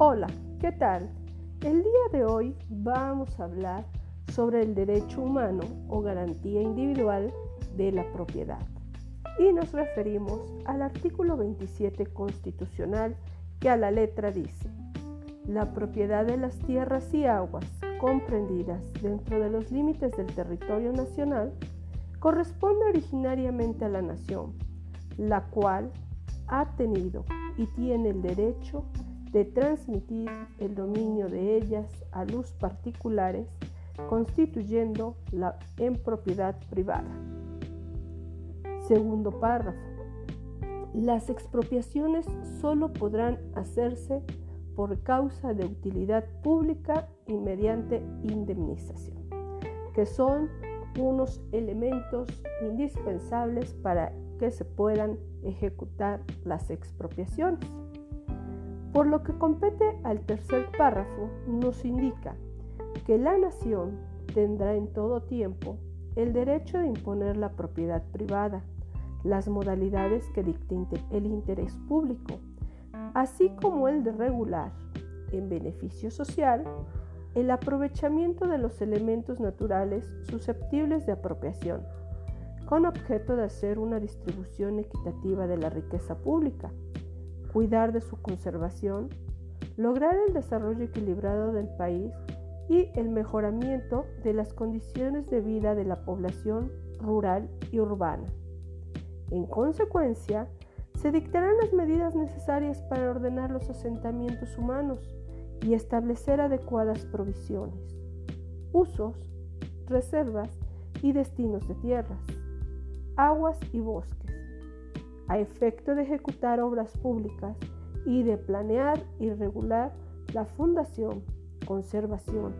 Hola, ¿qué tal? El día de hoy vamos a hablar sobre el derecho humano o garantía individual de la propiedad. Y nos referimos al artículo 27 constitucional que a la letra dice, la propiedad de las tierras y aguas comprendidas dentro de los límites del territorio nacional corresponde originariamente a la nación, la cual ha tenido y tiene el derecho de transmitir el dominio de ellas a los particulares, constituyendo la en propiedad privada. Segundo párrafo. Las expropiaciones solo podrán hacerse por causa de utilidad pública y mediante indemnización, que son unos elementos indispensables para que se puedan ejecutar las expropiaciones. Por lo que compete al tercer párrafo, nos indica que la nación tendrá en todo tiempo el derecho de imponer la propiedad privada, las modalidades que dicte el interés público, así como el de regular, en beneficio social, el aprovechamiento de los elementos naturales susceptibles de apropiación, con objeto de hacer una distribución equitativa de la riqueza pública, cuidar de su conservación, lograr el desarrollo equilibrado del país y el mejoramiento de las condiciones de vida de la población rural y urbana. En consecuencia, se dictarán las medidas necesarias para ordenar los asentamientos humanos y establecer adecuadas provisiones, usos, reservas y destinos de tierras, aguas y bosques, a efecto de ejecutar obras públicas y de planear y regular la fundación, conservación,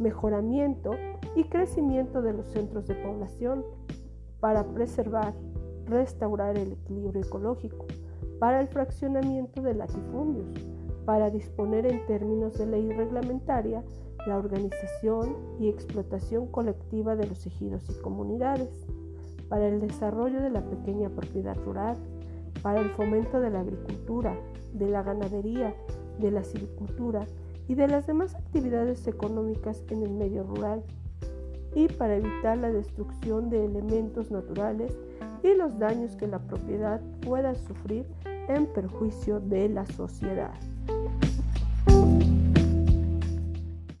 mejoramiento y crecimiento de los centros de población para preservar, restaurar el equilibrio ecológico, para el fraccionamiento de latifundios, para disponer en términos de ley reglamentaria la organización y explotación colectiva de los ejidos y comunidades, para el desarrollo de la pequeña propiedad rural, para el fomento de la agricultura, de la ganadería, de la silvicultura y de las demás actividades económicas en el medio rural, y para evitar la destrucción de elementos naturales y los daños que la propiedad pueda sufrir en perjuicio de la sociedad.